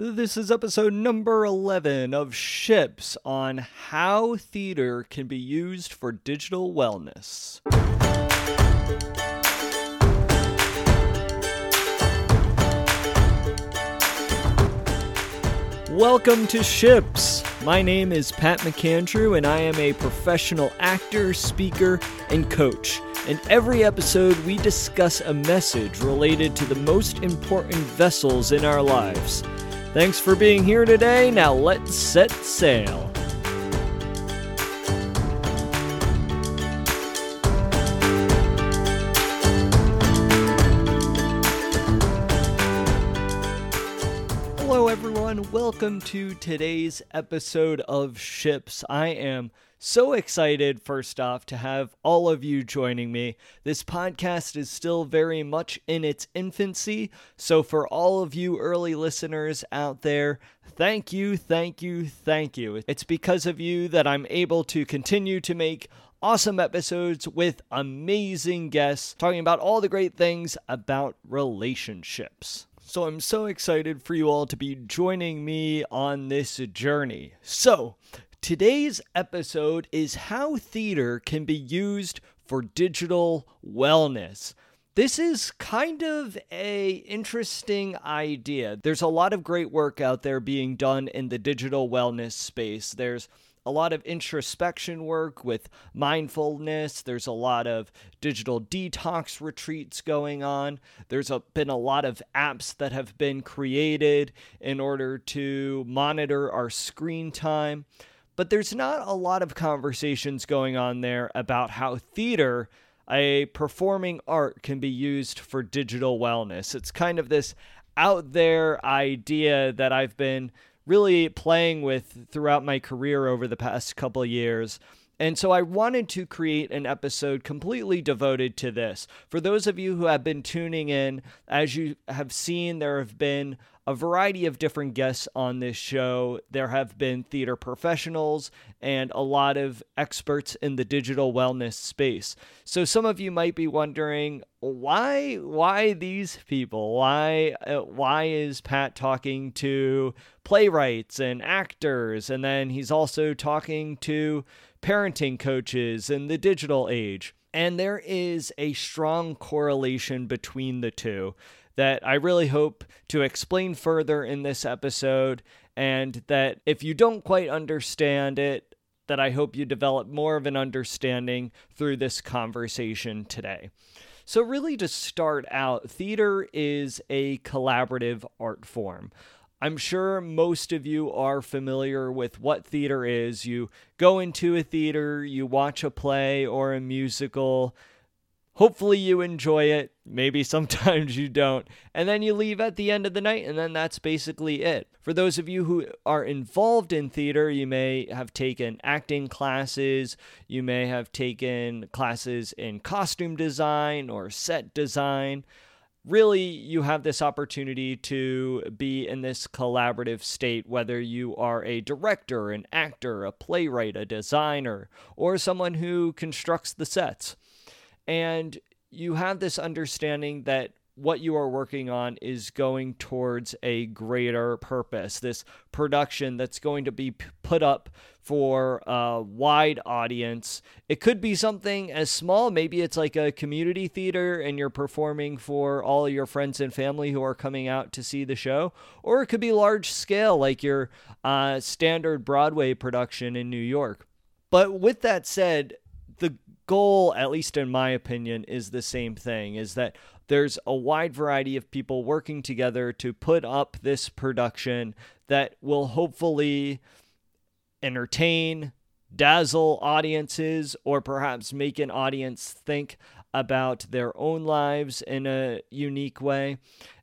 This is episode number 11 of Ships on how theater can be used for digital wellness. Welcome to Ships. My name is Pat McAndrew, and I am a professional actor, speaker, and coach. In every episode, we discuss a message related to the most important vessels in our lives. Thanks for being here today. Now let's set sail. Hello, everyone. Welcome to today's episode of Ships. I am so excited, first off, to have all of you joining me. This podcast is still very much in its infancy, so for all of you early listeners out there, thank you, thank you, thank you. It's because of you that I'm able to continue to make awesome episodes with amazing guests talking about all the great things about relationships. So I'm so excited for you all to be joining me on this journey. So, Today's episode is how theater can be used for digital wellness. This is kind of a interesting idea. There's a lot of great work out there being done in the digital wellness space. There's a lot of introspection work with mindfulness. There's a lot of digital detox retreats going on. There's a, been a lot of apps that have been created in order to monitor our screen time but there's not a lot of conversations going on there about how theater, a performing art, can be used for digital wellness. It's kind of this out there idea that I've been really playing with throughout my career over the past couple years. And so I wanted to create an episode completely devoted to this. For those of you who have been tuning in, as you have seen, there have been a variety of different guests on this show. There have been theater professionals and a lot of experts in the digital wellness space. So some of you might be wondering why why these people? Why uh, why is Pat talking to playwrights and actors and then he's also talking to parenting coaches in the digital age? And there is a strong correlation between the two that I really hope to explain further in this episode, and that if you don't quite understand it, that I hope you develop more of an understanding through this conversation today. So, really, to start out, theater is a collaborative art form. I'm sure most of you are familiar with what theater is. You go into a theater, you watch a play or a musical, Hopefully, you enjoy it. Maybe sometimes you don't. And then you leave at the end of the night, and then that's basically it. For those of you who are involved in theater, you may have taken acting classes, you may have taken classes in costume design or set design. Really, you have this opportunity to be in this collaborative state, whether you are a director, an actor, a playwright, a designer, or someone who constructs the sets and you have this understanding that what you are working on is going towards a greater purpose. This production that's going to be put up for a wide audience. It could be something as small, maybe it's like a community theater and you're performing for all your friends and family who are coming out to see the show, or it could be large scale, like your uh, standard Broadway production in New York. But with that said, goal, at least in my opinion, is the same thing is that there's a wide variety of people working together to put up this production that will hopefully entertain, dazzle audiences, or perhaps make an audience think about their own lives in a unique way.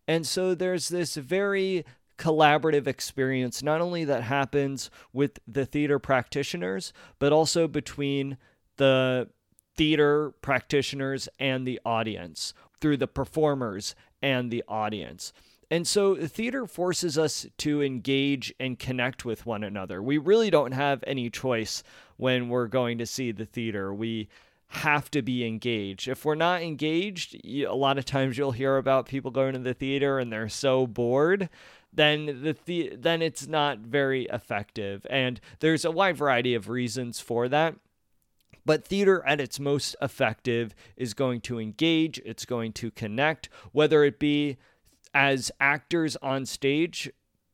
And so there's this very collaborative experience, not only that happens with the theater practitioners, but also between the theater practitioners and the audience, through the performers and the audience. And so theater forces us to engage and connect with one another. We really don't have any choice when we're going to see the theater. We have to be engaged. If we're not engaged, a lot of times you'll hear about people going to the theater and they're so bored then the, the then it's not very effective. And there's a wide variety of reasons for that. But theater at its most effective is going to engage, it's going to connect, whether it be as actors on stage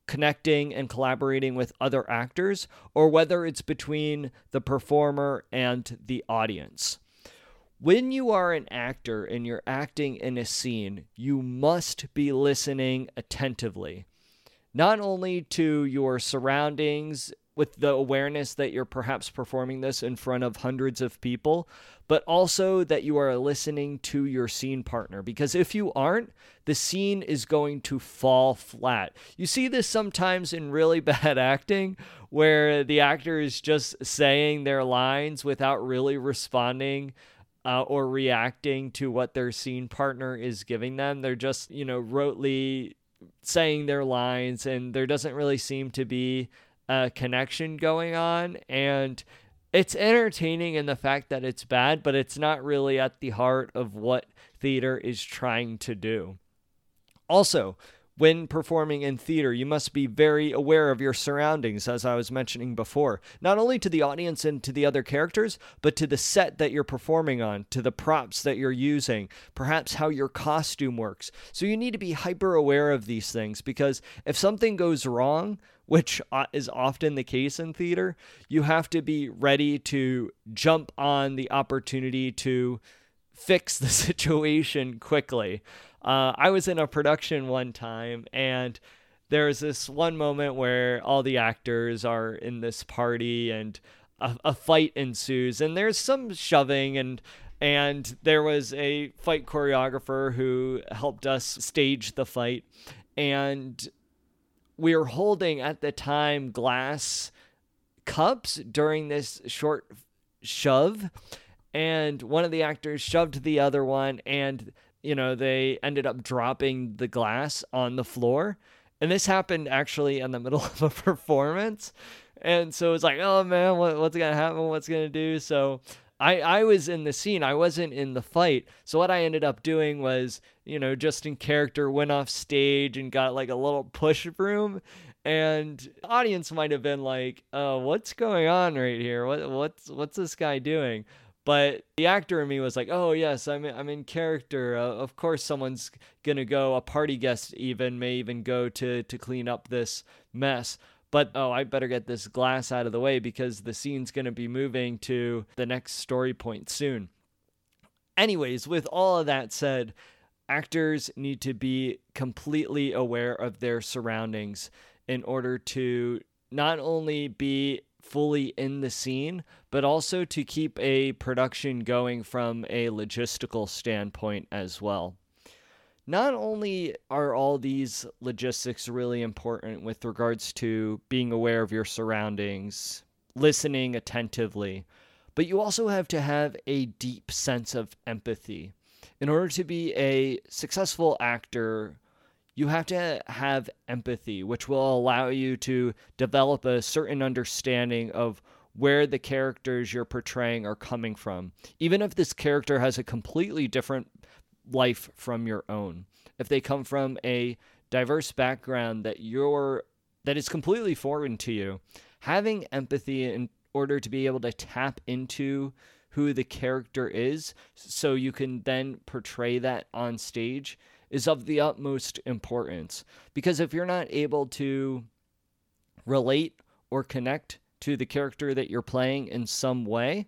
connecting and collaborating with other actors, or whether it's between the performer and the audience. When you are an actor and you're acting in a scene, you must be listening attentively, not only to your surroundings with the awareness that you're perhaps performing this in front of hundreds of people, but also that you are listening to your scene partner. Because if you aren't, the scene is going to fall flat. You see this sometimes in really bad acting where the actor is just saying their lines without really responding. Uh, or reacting to what their scene partner is giving them. They're just, you know, rotely saying their lines, and there doesn't really seem to be a connection going on and it's entertaining in the fact that it's bad, but it's not really at the heart of what theater is trying to do. Also, when performing in theater, you must be very aware of your surroundings, as I was mentioning before, not only to the audience and to the other characters, but to the set that you're performing on, to the props that you're using, perhaps how your costume works. So you need to be hyper aware of these things because if something goes wrong, which uh, is often the case in theater, you have to be ready to jump on the opportunity to fix the situation quickly. Uh, I was in a production one time and there's this one moment where all the actors are in this party and a, a fight ensues and there's some shoving and and there was a fight choreographer who helped us stage the fight and we were holding at the time glass cups during this short shove and one of the actors shoved the other one and you know they ended up dropping the glass on the floor. And this happened actually in the middle of a performance. And so it's like oh man what, what's gonna happen? What's gonna do? So I, I was in the scene. I wasn't in the fight. So what I ended up doing was, you know, just in character, went off stage and got like a little push broom. And audience might have been like, "Oh, what's going on right here? What what's what's this guy doing?" But the actor in me was like, "Oh yes, I'm I'm in character. Uh, of course, someone's gonna go. A party guest even may even go to to clean up this mess." But oh, I better get this glass out of the way because the scene's going to be moving to the next story point soon. Anyways, with all of that said, actors need to be completely aware of their surroundings in order to not only be fully in the scene, but also to keep a production going from a logistical standpoint as well not only are all these logistics really important with regards to being aware of your surroundings, listening attentively, but you also have to have a deep sense of empathy. In order to be a successful actor, you have to have empathy, which will allow you to develop a certain understanding of where the characters you're portraying are coming from. Even if this character has a completely different life from your own. If they come from a diverse background that you're that is completely foreign to you, having empathy in order to be able to tap into who the character is so you can then portray that on stage is of the utmost importance because if you're not able to relate or connect to the character that you're playing in some way,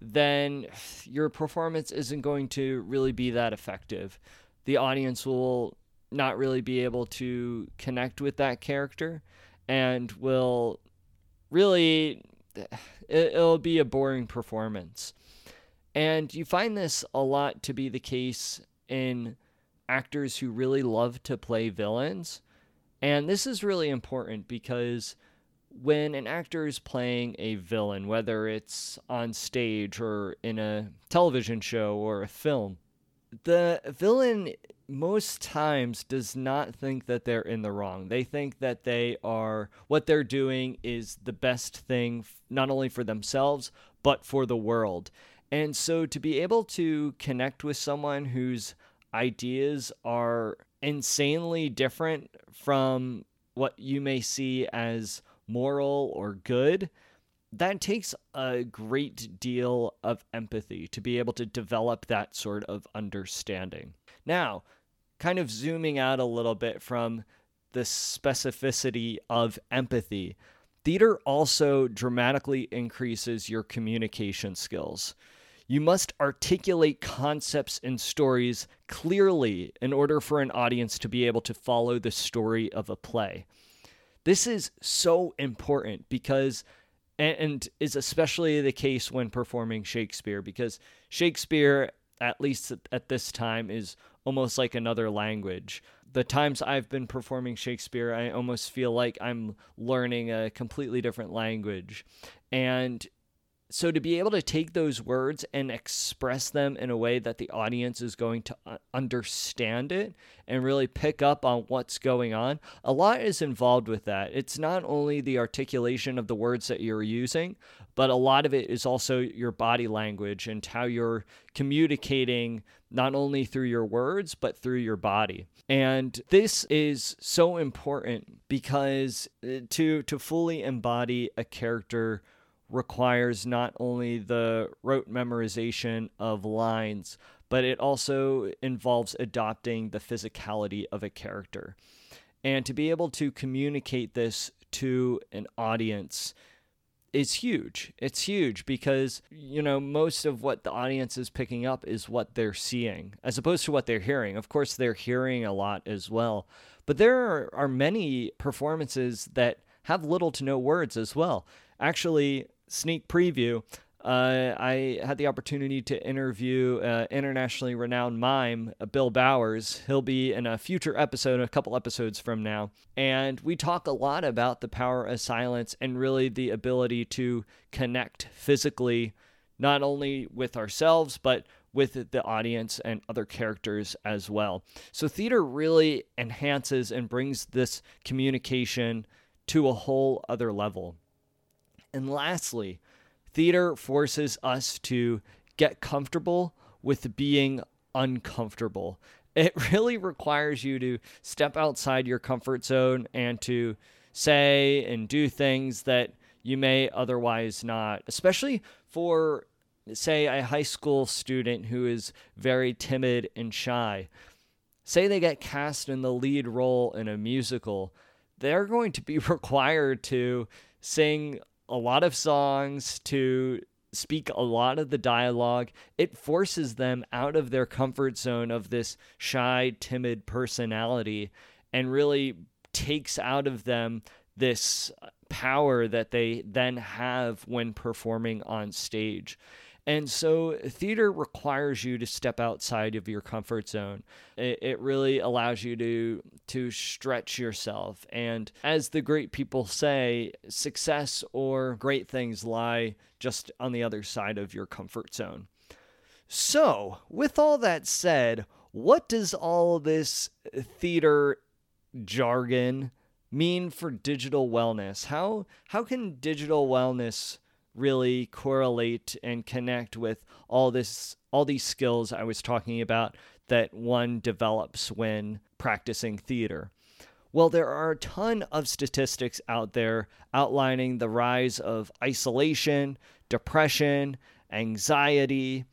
then your performance isn't going to really be that effective. The audience will not really be able to connect with that character and will really it'll be a boring performance. And you find this a lot to be the case in actors who really love to play villains. And this is really important because when an actor is playing a villain, whether it's on stage or in a television show or a film, the villain most times does not think that they're in the wrong. They think that they are what they're doing is the best thing not only for themselves but for the world. And so to be able to connect with someone whose ideas are insanely different from what you may see as moral or good, that takes a great deal of empathy to be able to develop that sort of understanding. Now, kind of zooming out a little bit from the specificity of empathy, theater also dramatically increases your communication skills. You must articulate concepts and stories clearly in order for an audience to be able to follow the story of a play. This is so important because, and is especially the case when performing Shakespeare, because Shakespeare, at least at this time, is almost like another language. The times I've been performing Shakespeare, I almost feel like I'm learning a completely different language. And so to be able to take those words and express them in a way that the audience is going to understand it and really pick up on what's going on a lot is involved with that. It's not only the articulation of the words that you're using but a lot of it is also your body language and how you're communicating not only through your words but through your body. And this is so important because uh, to to fully embody a character requires not only the rote memorization of lines, but it also involves adopting the physicality of a character. And to be able to communicate this to an audience is huge. It's huge because, you know, most of what the audience is picking up is what they're seeing as opposed to what they're hearing. Of course, they're hearing a lot as well. But there are, are many performances that have little to no words as well. Actually, sneak preview, uh, I had the opportunity to interview uh, internationally renowned mime uh, Bill Bowers. He'll be in a future episode, a couple episodes from now. And we talk a lot about the power of silence and really the ability to connect physically, not only with ourselves, but with the audience and other characters as well. So, theater really enhances and brings this communication to a whole other level. And lastly, theater forces us to get comfortable with being uncomfortable. It really requires you to step outside your comfort zone and to say and do things that you may otherwise not, especially for, say, a high school student who is very timid and shy. Say they get cast in the lead role in a musical, they're going to be required to sing a lot of songs, to speak a lot of the dialogue. It forces them out of their comfort zone of this shy, timid personality and really takes out of them this power that they then have when performing on stage. And so theater requires you to step outside of your comfort zone. It, it, really allows you to to stretch yourself. And as the great people say, success or great things lie just on the other side of your comfort zone. So, with all that said, what does all this theater jargon mean for digital wellness? How how can digital wellness really correlate and connect with all this all these skills I was talking about that one develops when practicing theater. Well, there are a ton of statistics out there outlining the rise of isolation, depression, anxiety,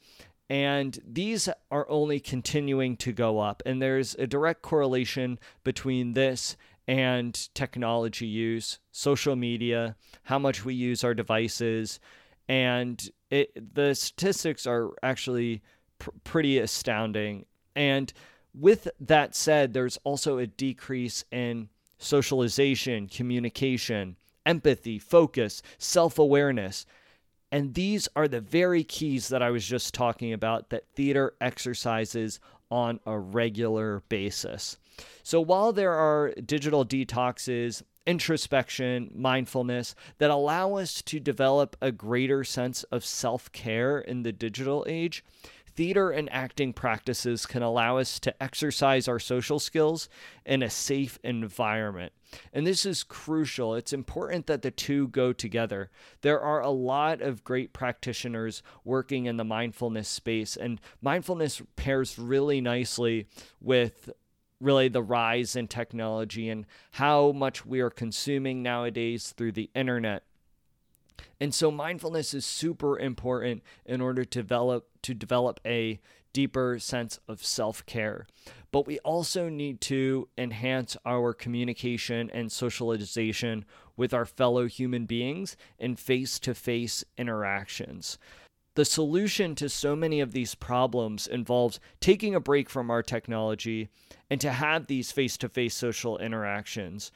and these are only continuing to go up. And there's a direct correlation between this and technology use, social media, how much we use our devices, and it, the statistics are actually pr- pretty astounding. And with that said, there's also a decrease in socialization, communication, empathy, focus, self awareness. And these are the very keys that I was just talking about that theater exercises on a regular basis. So while there are digital detoxes, introspection, mindfulness that allow us to develop a greater sense of self care in the digital age, theater and acting practices can allow us to exercise our social skills in a safe environment. And this is crucial. It's important that the two go together. There are a lot of great practitioners working in the mindfulness space, and mindfulness pairs really nicely with really the rise in technology and how much we are consuming nowadays through the internet. And so mindfulness is super important in order to develop to develop a deeper sense of self-care. But we also need to enhance our communication and socialization with our fellow human beings in face-to-face interactions. The solution to so many of these problems involves taking a break from our technology and to have these face to face social interactions.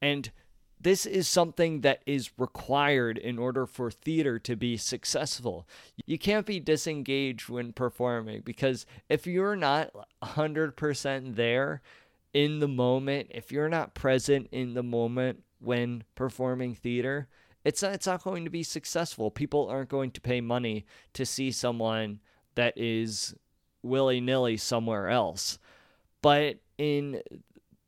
And this is something that is required in order for theater to be successful. You can't be disengaged when performing because if you're not 100% there in the moment, if you're not present in the moment when performing theater, it's not, it's not going to be successful. People aren't going to pay money to see someone that is willy nilly somewhere else. But in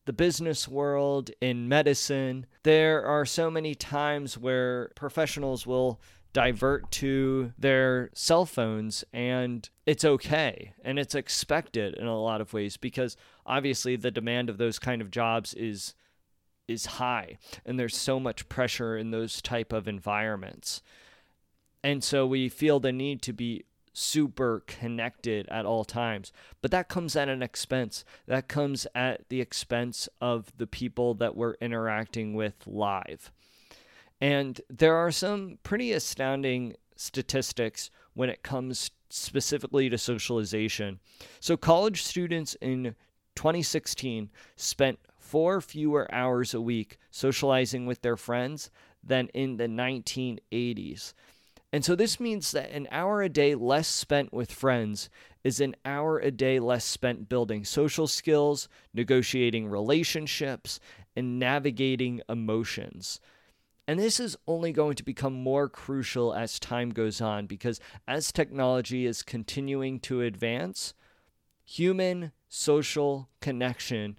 the business world, in medicine, there are so many times where professionals will divert to their cell phones and it's okay and it's expected in a lot of ways because obviously the demand of those kind of jobs is is high and there's so much pressure in those type of environments. And so we feel the need to be super connected at all times. But that comes at an expense. That comes at the expense of the people that we're interacting with live. And there are some pretty astounding statistics when it comes specifically to socialization. So, college students in 2016 spent four fewer hours a week socializing with their friends than in the 1980s. And so this means that an hour a day less spent with friends is an hour a day less spent building social skills, negotiating relationships, and navigating emotions. And this is only going to become more crucial as time goes on because as technology is continuing to advance, human social connection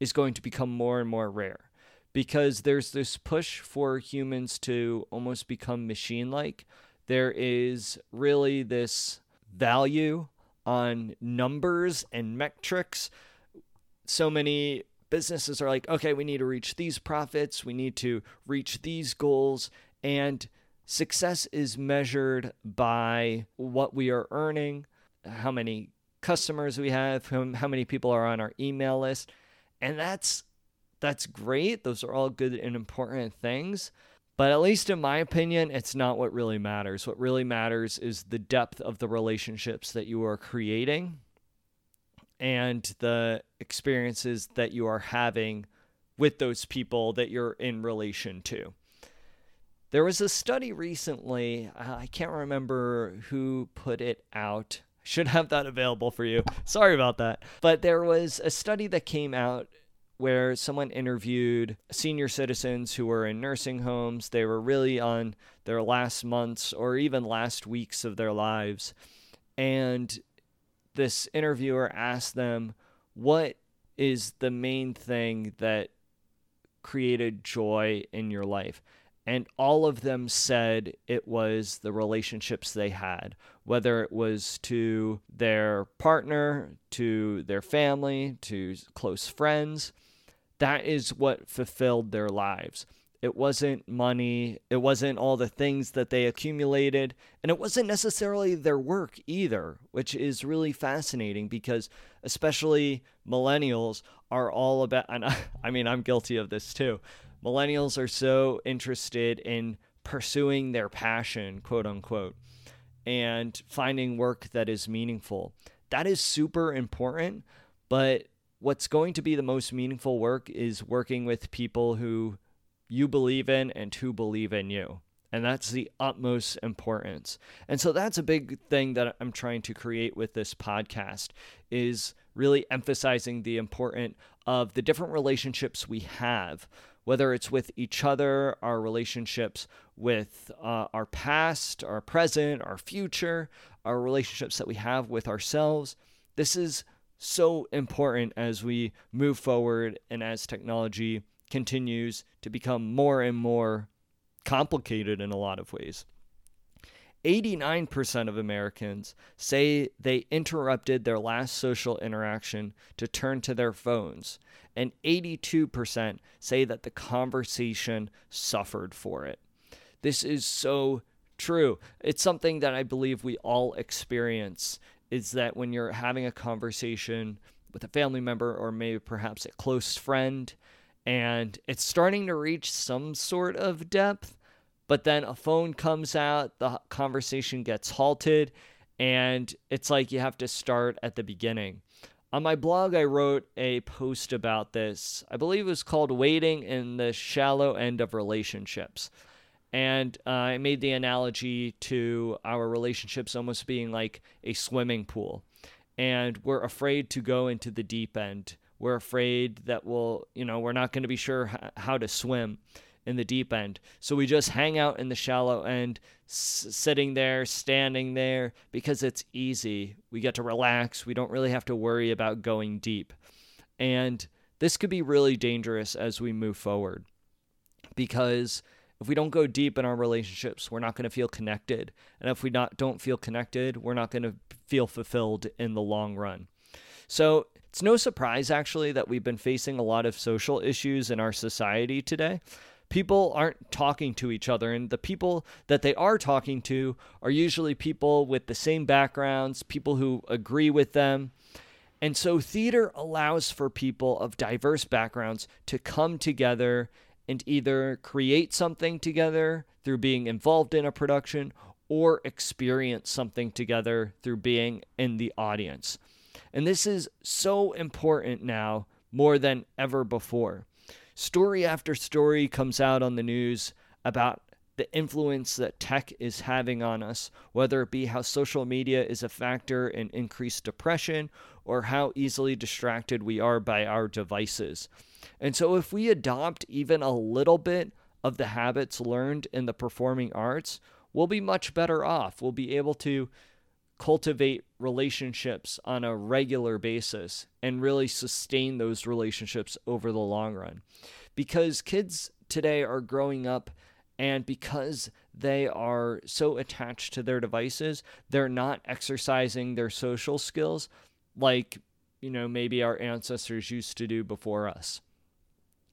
is going to become more and more rare because there's this push for humans to almost become machine like. There is really this value on numbers and metrics. So many businesses are like, okay, we need to reach these profits, we need to reach these goals. And success is measured by what we are earning, how many customers we have, how many people are on our email list and that's that's great. Those are all good and important things. But at least in my opinion, it's not what really matters. What really matters is the depth of the relationships that you are creating and the experiences that you are having with those people that you're in relation to. There was a study recently, I can't remember who put it out should have that available for you. Sorry about that. But there was a study that came out where someone interviewed senior citizens who were in nursing homes. They were really on their last months or even last weeks of their lives. And this interviewer asked them, What is the main thing that created joy in your life? And all of them said it was the relationships they had, whether it was to their partner, to their family, to close friends. That is what fulfilled their lives. It wasn't money, it wasn't all the things that they accumulated, and it wasn't necessarily their work either, which is really fascinating because, especially millennials, are all about, and I mean, I'm guilty of this too millennials are so interested in pursuing their passion, quote unquote, and finding work that is meaningful. That is super important, but what's going to be the most meaningful work is working with people who you believe in and who believe in you. And that's the utmost importance. And so that's a big thing that I'm trying to create with this podcast is really emphasizing the importance of the different relationships we have whether it's with each other, our relationships with uh, our past, our present, our future, our relationships that we have with ourselves. This is so important as we move forward and as technology continues to become more and more complicated in a lot of ways. 89% of Americans say they interrupted their last social interaction to turn to their phones, and 82% say that the conversation suffered for it. This is so true. It's something that I believe we all experience is that when you're having a conversation with a family member or maybe perhaps a close friend and it's starting to reach some sort of depth, but then a phone comes out, the conversation gets halted, and it's like you have to start at the beginning. On my blog, I wrote a post about this. I believe it was called Waiting in the Shallow End of Relationships. And uh, I made the analogy to our relationships almost being like a swimming pool. And we're afraid to go into the deep end. We're afraid that we'll, you know, we're not going to be sure how to swim in the deep end. So we just hang out in the shallow end, s- sitting there, standing there, because it's easy. We get to relax. We don't really have to worry about going deep. And this could be really dangerous as we move forward because if we don't go deep in our relationships, we're not going to feel connected. And if we not don't feel connected, we're not going to feel fulfilled in the long run. So, it's no surprise actually that we've been facing a lot of social issues in our society today people aren't talking to each other. And the people that they are talking to are usually people with the same backgrounds, people who agree with them. And so theater allows for people of diverse backgrounds to come together and either create something together through being involved in a production or experience something together through being in the audience. And this is so important now more than ever before story after story comes out on the news about the influence that tech is having on us, whether it be how social media is a factor in increased depression or how easily distracted we are by our devices. And so, if we adopt even a little bit of the habits learned in the performing arts, we'll be much better off. We'll be able to cultivate relationships on a regular basis and really sustain those relationships over the long run. Because kids today are growing up and because they are so attached to their devices, they're not exercising their social skills like, you know, maybe our ancestors used to do before us.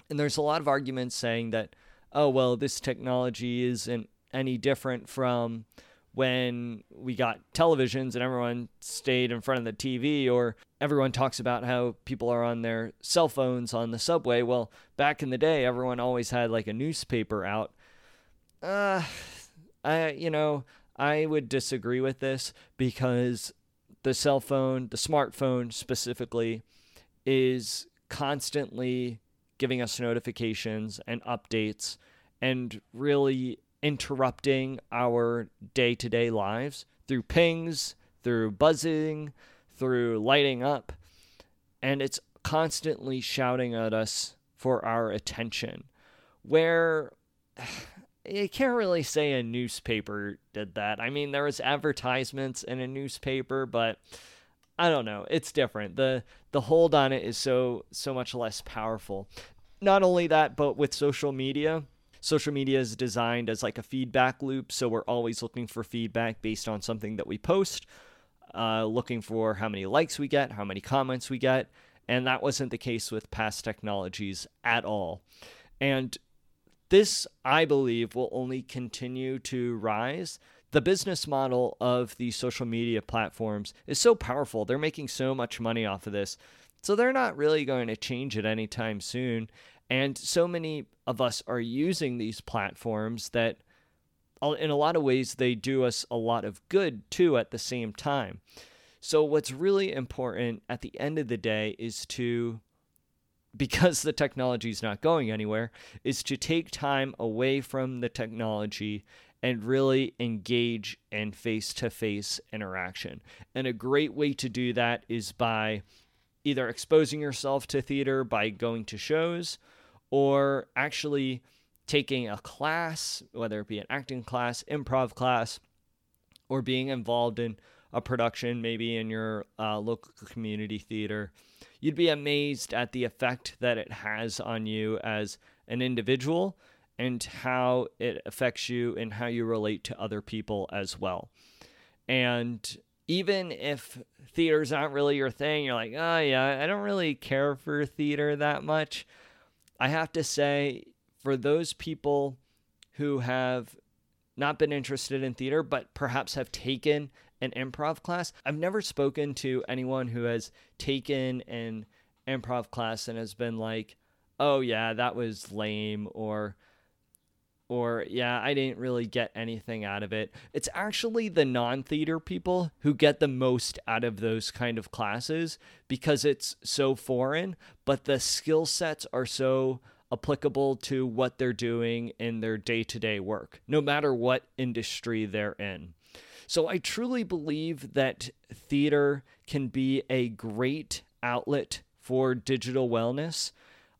And there's a lot of arguments saying that, oh, well, this technology isn't any different from when we got televisions and everyone stayed in front of the TV, or everyone talks about how people are on their cell phones on the subway. Well, back in the day, everyone always had like a newspaper out. Uh, I, you know, I would disagree with this because the cell phone, the smartphone specifically, is constantly giving us notifications and updates and really interrupting our day to day lives through pings, through buzzing, through lighting up. And it's constantly shouting at us for our attention. Where you can't really say a newspaper did that. I mean, there was advertisements in a newspaper, but I don't know. It's different. The the hold on it is so so much less powerful. Not only that, but with social media, social media is designed as like a feedback loop. So we're always looking for feedback based on something that we post, uh, looking for how many likes we get, how many comments we get. And that wasn't the case with past technologies at all. And this, I believe, will only continue to rise. The business model of these social media platforms is so powerful. They're making so much money off of this. So they're not really going to change it anytime soon. And so many of us are using these platforms that, uh, in a lot of ways, they do us a lot of good too at the same time. So, what's really important at the end of the day is to, because the technology is not going anywhere, is to take time away from the technology and really engage in face to face interaction. And a great way to do that is by either exposing yourself to theater by going to shows or actually taking a class, whether it be an acting class, improv class, or being involved in a production, maybe in your uh, local community theater, you'd be amazed at the effect that it has on you as an individual and how it affects you and how you relate to other people as well. And even if theater's not really your thing, you're like, oh, yeah, I don't really care for theater that much. I have to say, for those people who have not been interested in theater, but perhaps have taken an improv class, I've never spoken to anyone who has taken an improv class and has been like, oh, yeah, that was lame, or or yeah, I didn't really get anything out of it. It's actually the non theater people who get the most out of those kind of classes because it's so foreign, but the skill sets are so applicable to what they're doing in their day to day work, no matter what industry they're in. So I truly believe that theater can be a great outlet for digital wellness.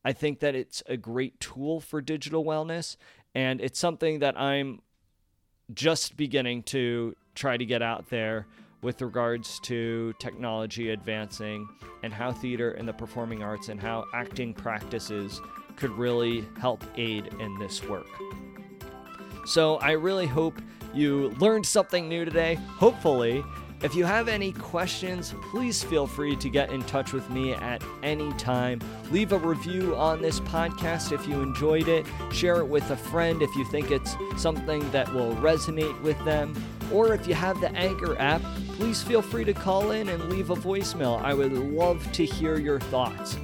I think that it's a great tool for digital wellness. And it's something that I'm just beginning to try to get out there with regards to technology advancing and how theater and the performing arts and how acting practices could really help aid in this work. So I really hope you learned something new today. Hopefully, if you have any questions, please feel free to get in touch with me at any time. Leave a review on this podcast if you enjoyed it. Share it with a friend if you think it's something that will resonate with them. Or if you have the Anchor app, please feel free to call in and leave a voicemail. I would love to hear your thoughts.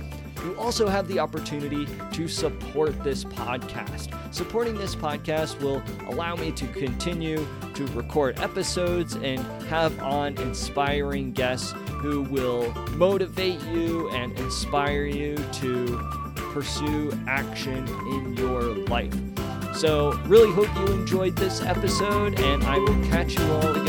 You also have the opportunity to support this podcast. Supporting this podcast will allow me to continue to record episodes and have on inspiring guests who will motivate you and inspire you to pursue action in your life. So, really hope you enjoyed this episode, and I will catch you all.